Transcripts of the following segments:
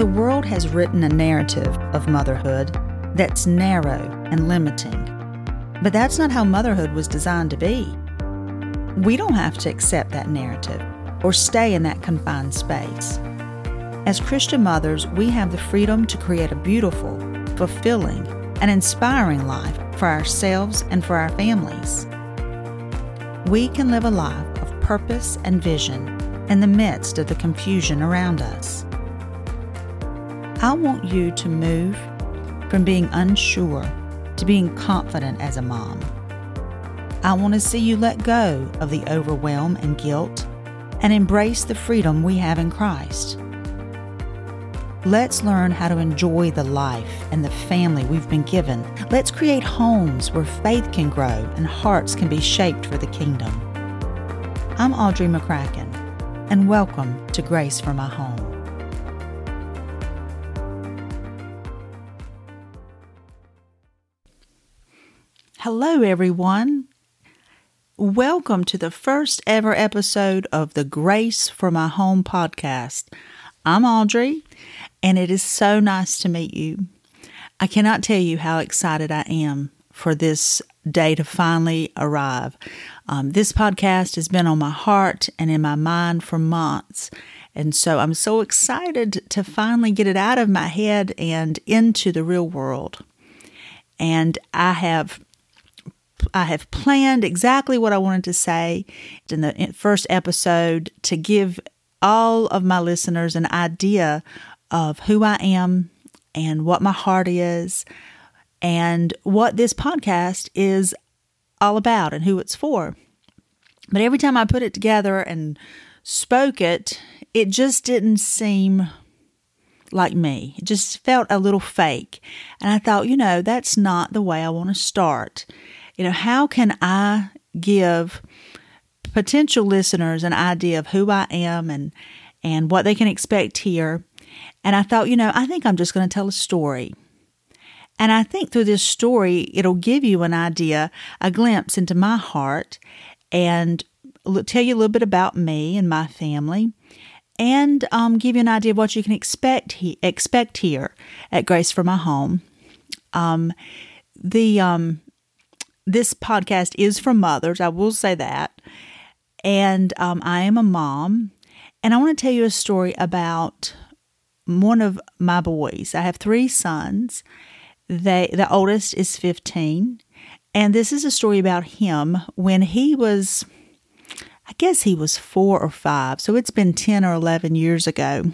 The world has written a narrative of motherhood that's narrow and limiting. But that's not how motherhood was designed to be. We don't have to accept that narrative or stay in that confined space. As Christian mothers, we have the freedom to create a beautiful, fulfilling, and inspiring life for ourselves and for our families. We can live a life of purpose and vision in the midst of the confusion around us. I want you to move from being unsure to being confident as a mom. I want to see you let go of the overwhelm and guilt and embrace the freedom we have in Christ. Let's learn how to enjoy the life and the family we've been given. Let's create homes where faith can grow and hearts can be shaped for the kingdom. I'm Audrey McCracken, and welcome to Grace for My Home. Hello, everyone. Welcome to the first ever episode of the Grace for My Home podcast. I'm Audrey, and it is so nice to meet you. I cannot tell you how excited I am for this day to finally arrive. Um, this podcast has been on my heart and in my mind for months. And so I'm so excited to finally get it out of my head and into the real world. And I have I have planned exactly what I wanted to say in the first episode to give all of my listeners an idea of who I am and what my heart is and what this podcast is all about and who it's for. But every time I put it together and spoke it, it just didn't seem like me. It just felt a little fake. And I thought, you know, that's not the way I want to start you know, how can I give potential listeners an idea of who I am and and what they can expect here? And I thought, you know, I think I'm just going to tell a story. And I think through this story, it'll give you an idea, a glimpse into my heart, and tell you a little bit about me and my family, and um, give you an idea of what you can expect he- expect here at Grace for My Home. Um, the um, this podcast is for mothers. I will say that. And um, I am a mom. And I want to tell you a story about one of my boys. I have three sons. They, the oldest is 15. And this is a story about him when he was, I guess he was four or five. So it's been 10 or 11 years ago.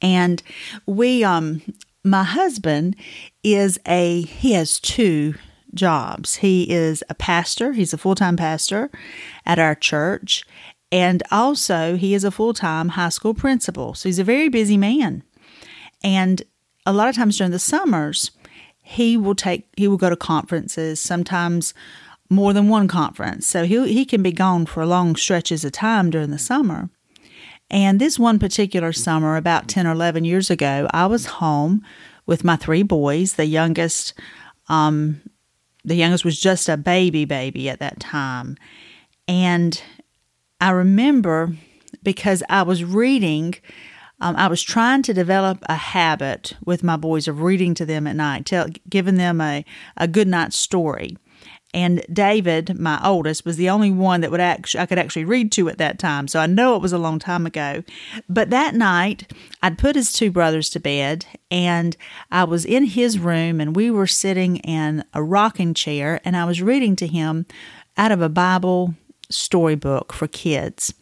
And we, um, my husband is a, he has two jobs. He is a pastor, he's a full time pastor at our church, and also he is a full time high school principal. So he's a very busy man. And a lot of times during the summers, he will take he will go to conferences, sometimes more than one conference. So he he can be gone for long stretches of time during the summer. And this one particular summer, about 10 or 11 years ago, I was home with my three boys. The youngest um, the youngest was just a baby baby at that time. And I remember because I was reading, um, I was trying to develop a habit with my boys of reading to them at night, tell, giving them a, a good night story. And David, my oldest, was the only one that would actually I could actually read to at that time. So I know it was a long time ago. But that night, I'd put his two brothers to bed, and I was in his room, and we were sitting in a rocking chair, and I was reading to him out of a Bible storybook for kids.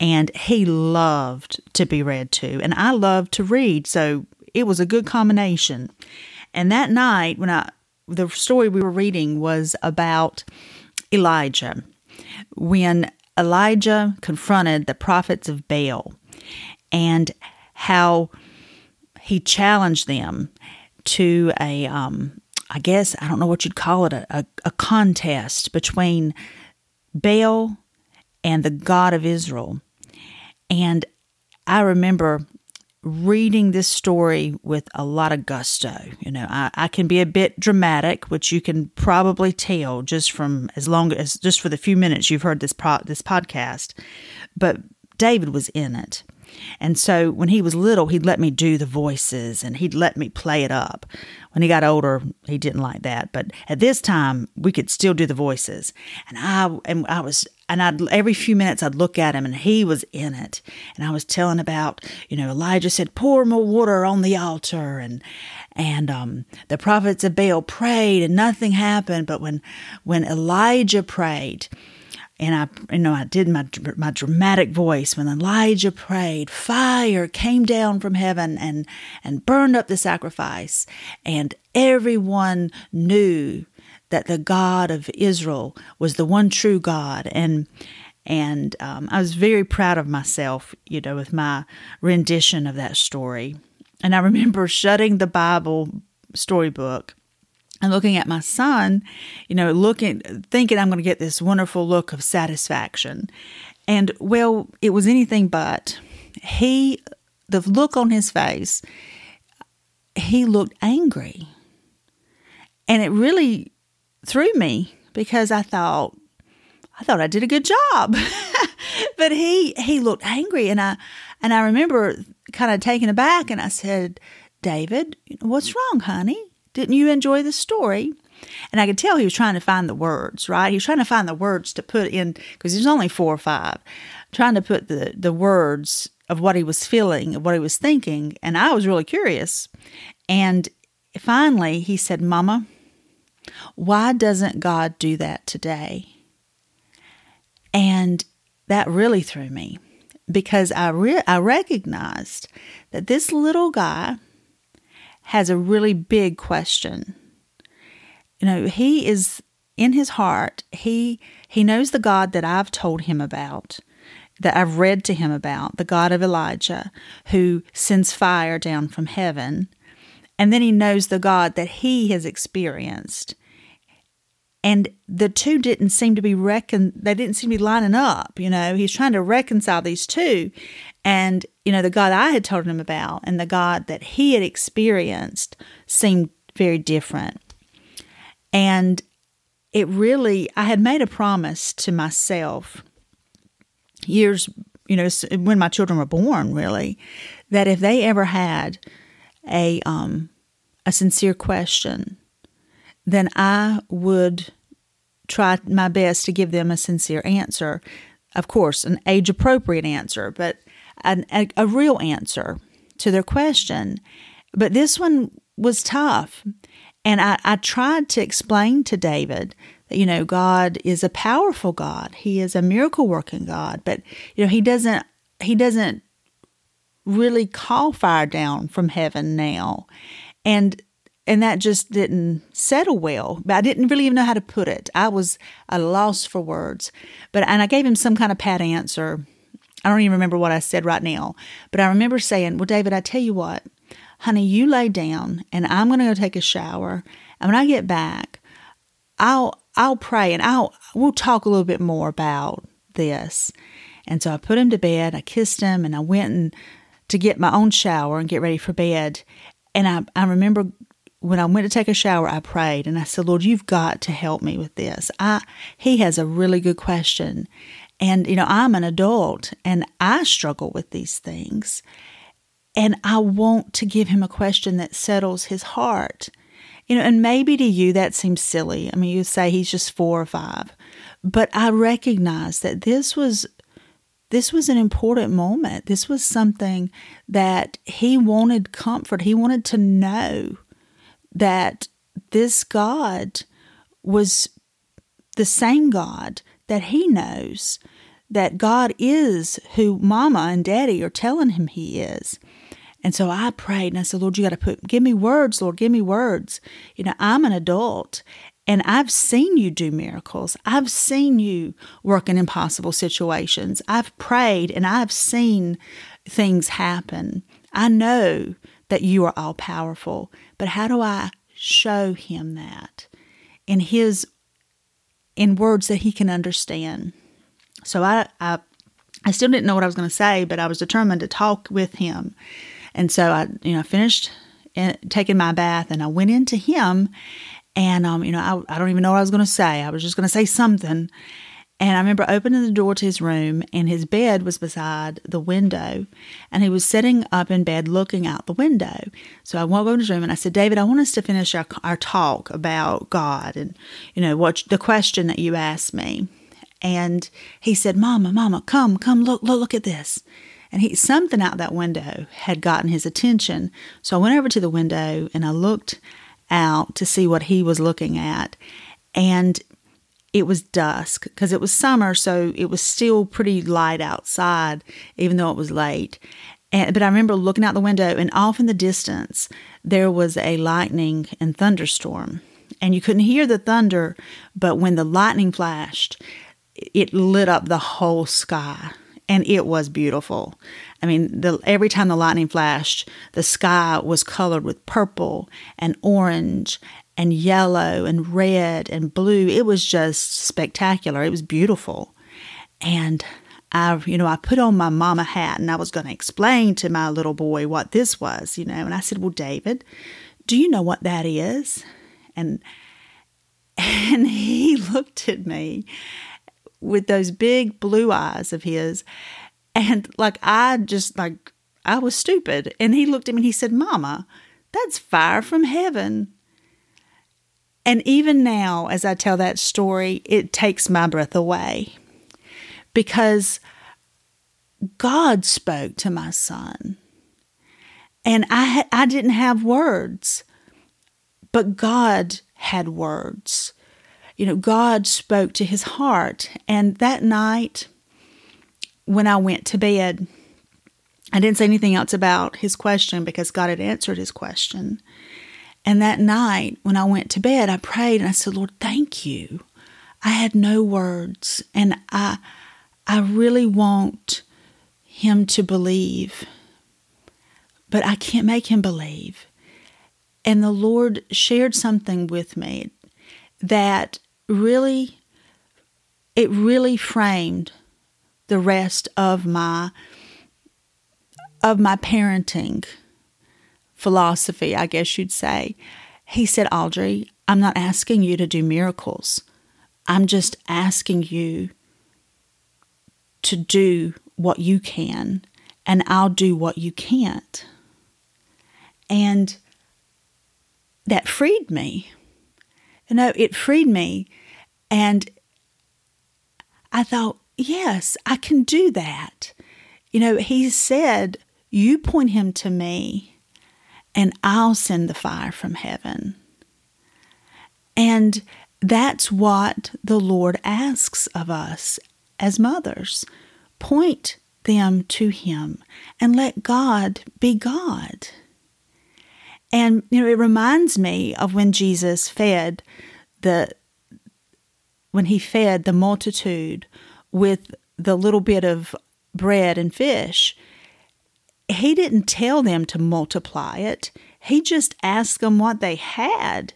And he loved to be read to, and I loved to read, so it was a good combination. And that night, when I the story we were reading was about Elijah. When Elijah confronted the prophets of Baal and how he challenged them to a, um, I guess, I don't know what you'd call it, a, a contest between Baal and the God of Israel. And I remember reading this story with a lot of gusto. You know, I, I can be a bit dramatic, which you can probably tell just from as long as just for the few minutes you've heard this pro, this podcast. But David was in it, And so when he was little, he'd let me do the voices and he'd let me play it up. When he got older, he didn't like that. But at this time, we could still do the voices. And I and I was and I'd every few minutes I'd look at him and he was in it. And I was telling about, you know, Elijah said, pour more water on the altar and and um, the prophets of Baal prayed and nothing happened. But when when Elijah prayed, and I, you know, I did my my dramatic voice when Elijah prayed. Fire came down from heaven and and burned up the sacrifice, and everyone knew that the God of Israel was the one true God, and and um, I was very proud of myself, you know, with my rendition of that story. And I remember shutting the Bible storybook and looking at my son, you know, looking, thinking I'm going to get this wonderful look of satisfaction. And well, it was anything but. He, the look on his face, he looked angry. And it really threw me because I thought, I thought I did a good job. but he he looked angry and I and I remember kind of taken aback and I said, David, what's wrong, honey? Didn't you enjoy the story? And I could tell he was trying to find the words, right? He was trying to find the words to put in, because there's only four or five, trying to put the, the words of what he was feeling, of what he was thinking. And I was really curious. And finally, he said, Mama, why doesn't God do that today? And that really threw me because I, re- I recognized that this little guy has a really big question. You know, he is in his heart, he he knows the God that I've told him about, that I've read to him about, the God of Elijah who sends fire down from heaven. And then he knows the God that he has experienced. And the two didn't seem to be recon they didn't seem to be lining up, you know. He's trying to reconcile these two. And, you know, the God I had told him about and the God that he had experienced seemed very different. And it really, I had made a promise to myself years, you know, when my children were born, really, that if they ever had a, um, a sincere question, then I would try my best to give them a sincere answer. Of course, an age appropriate answer, but an, a, a real answer to their question. But this one was tough. And I, I tried to explain to David that, you know, God is a powerful God. He is a miracle working God. But, you know, he doesn't he doesn't really call fire down from heaven now. And and that just didn't settle well. But I didn't really even know how to put it. I was a loss for words. But and I gave him some kind of pat answer I don't even remember what I said right now, but I remember saying, Well, David, I tell you what, honey, you lay down and I'm going to go take a shower. And when I get back, I'll I'll pray and I'll we'll talk a little bit more about this. And so I put him to bed. I kissed him and I went and to get my own shower and get ready for bed. And I, I remember when I went to take a shower, I prayed and I said, Lord, you've got to help me with this. I he has a really good question. And, you know, I'm an adult and I struggle with these things. And I want to give him a question that settles his heart. You know, and maybe to you that seems silly. I mean, you say he's just four or five. But I recognize that this was this was an important moment. This was something that he wanted comfort. He wanted to know that this God was the same God that he knows that God is who mama and daddy are telling him he is. And so I prayed and I said, Lord, you got to put, give me words, Lord, give me words. You know, I'm an adult and I've seen you do miracles. I've seen you work in impossible situations. I've prayed and I've seen things happen. I know that you are all powerful, but how do I show him that in his in words that he can understand? So I, I, I still didn't know what I was going to say, but I was determined to talk with him. And so I, you know, finished eh, taking my bath and I went into him and, um, you know, I, I don't even know what I was going to say. I was just going to say something. And I remember opening the door to his room, and his bed was beside the window. And he was sitting up in bed looking out the window. So I walked over to his room and I said, David, I want us to finish our, our talk about God and, you know, what the question that you asked me. And he said, Mama, Mama, come, come, look, look, look at this. And he something out that window had gotten his attention. So I went over to the window and I looked out to see what he was looking at. And it was dusk because it was summer, so it was still pretty light outside, even though it was late. And, but I remember looking out the window, and off in the distance, there was a lightning and thunderstorm. And you couldn't hear the thunder, but when the lightning flashed, it lit up the whole sky. And it was beautiful. I mean, the, every time the lightning flashed, the sky was colored with purple and orange and yellow and red and blue. It was just spectacular. It was beautiful. And I, you know, I put on my mama hat and I was going to explain to my little boy what this was, you know. And I said, "Well, David, do you know what that is?" And and he looked at me with those big blue eyes of his and like I just like I was stupid. And he looked at me and he said, "Mama, that's fire from heaven." And even now, as I tell that story, it takes my breath away because God spoke to my son. And I, I didn't have words, but God had words. You know, God spoke to his heart. And that night, when I went to bed, I didn't say anything else about his question because God had answered his question. And that night, when I went to bed, I prayed and I said, Lord, thank you. I had no words, and I, I really want him to believe, but I can't make him believe. And the Lord shared something with me that really, it really framed the rest of my of my parenting philosophy, I guess you'd say. He said, Audrey, I'm not asking you to do miracles. I'm just asking you to do what you can, and I'll do what you can't. And that freed me. You know, it freed me. And I thought, yes, I can do that. You know, he said, You point him to me and I'll send the fire from heaven. And that's what the Lord asks of us as mothers. Point them to Him and let God be God. And you know, it reminds me of when Jesus fed the when he fed the multitude with the little bit of bread and fish he didn't tell them to multiply it. He just asked them what they had.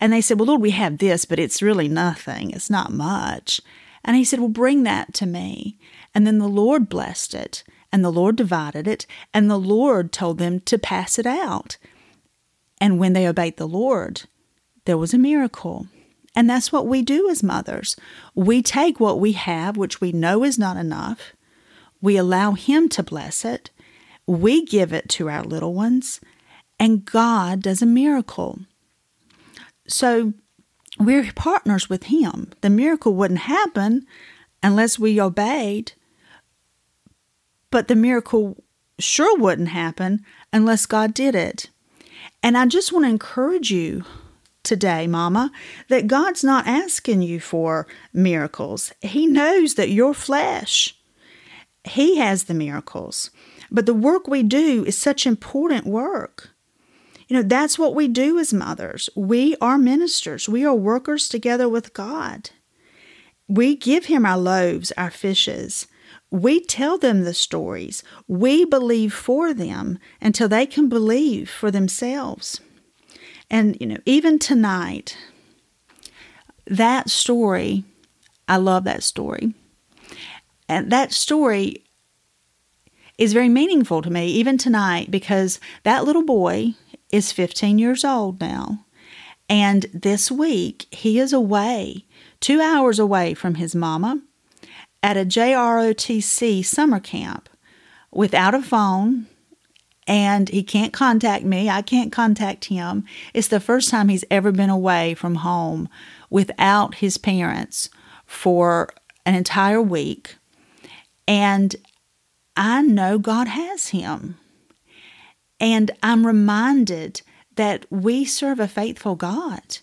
And they said, Well, Lord, we have this, but it's really nothing. It's not much. And he said, Well, bring that to me. And then the Lord blessed it, and the Lord divided it, and the Lord told them to pass it out. And when they obeyed the Lord, there was a miracle. And that's what we do as mothers. We take what we have, which we know is not enough, we allow Him to bless it, we give it to our little ones, and God does a miracle. So we're partners with Him. The miracle wouldn't happen unless we obeyed, but the miracle sure wouldn't happen unless God did it. And I just want to encourage you today, Mama, that God's not asking you for miracles. He knows that your flesh, He has the miracles. But the work we do is such important work. You know, that's what we do as mothers. We are ministers, we are workers together with God. We give Him our loaves, our fishes. We tell them the stories. We believe for them until they can believe for themselves. And, you know, even tonight, that story, I love that story. And that story is very meaningful to me, even tonight, because that little boy is 15 years old now. And this week, he is away, two hours away from his mama at a JROTC summer camp without a phone and he can't contact me. I can't contact him. It's the first time he's ever been away from home without his parents for an entire week. And I know God has him. And I'm reminded that we serve a faithful God.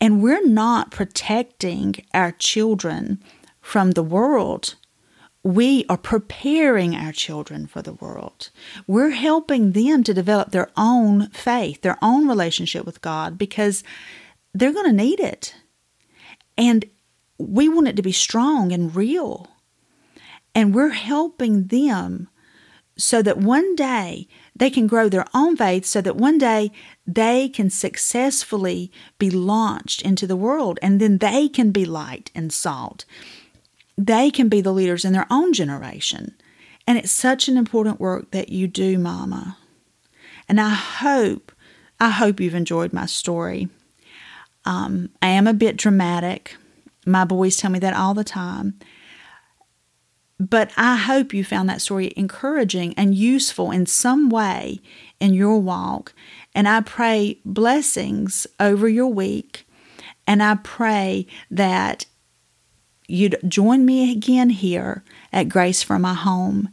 And we're not protecting our children from the world. We are preparing our children for the world. We're helping them to develop their own faith, their own relationship with God, because they're going to need it. And we want it to be strong and real. And we're helping them so that one day they can grow their own faith, so that one day they can successfully be launched into the world and then they can be light and salt. They can be the leaders in their own generation. And it's such an important work that you do, Mama. And I hope, I hope you've enjoyed my story. Um, I am a bit dramatic. My boys tell me that all the time. But I hope you found that story encouraging and useful in some way in your walk. And I pray blessings over your week. And I pray that you'd join me again here at Grace for My Home.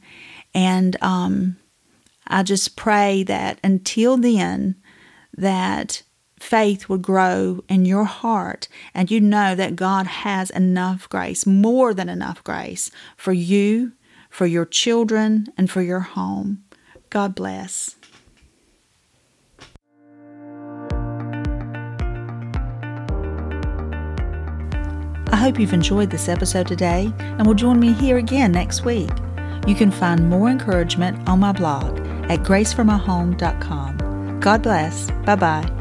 And um, I just pray that until then, that faith would grow in your heart and you know that God has enough grace, more than enough grace for you, for your children, and for your home. God bless. I hope you've enjoyed this episode today and will join me here again next week. You can find more encouragement on my blog at graceformyhome.com. God bless. Bye bye.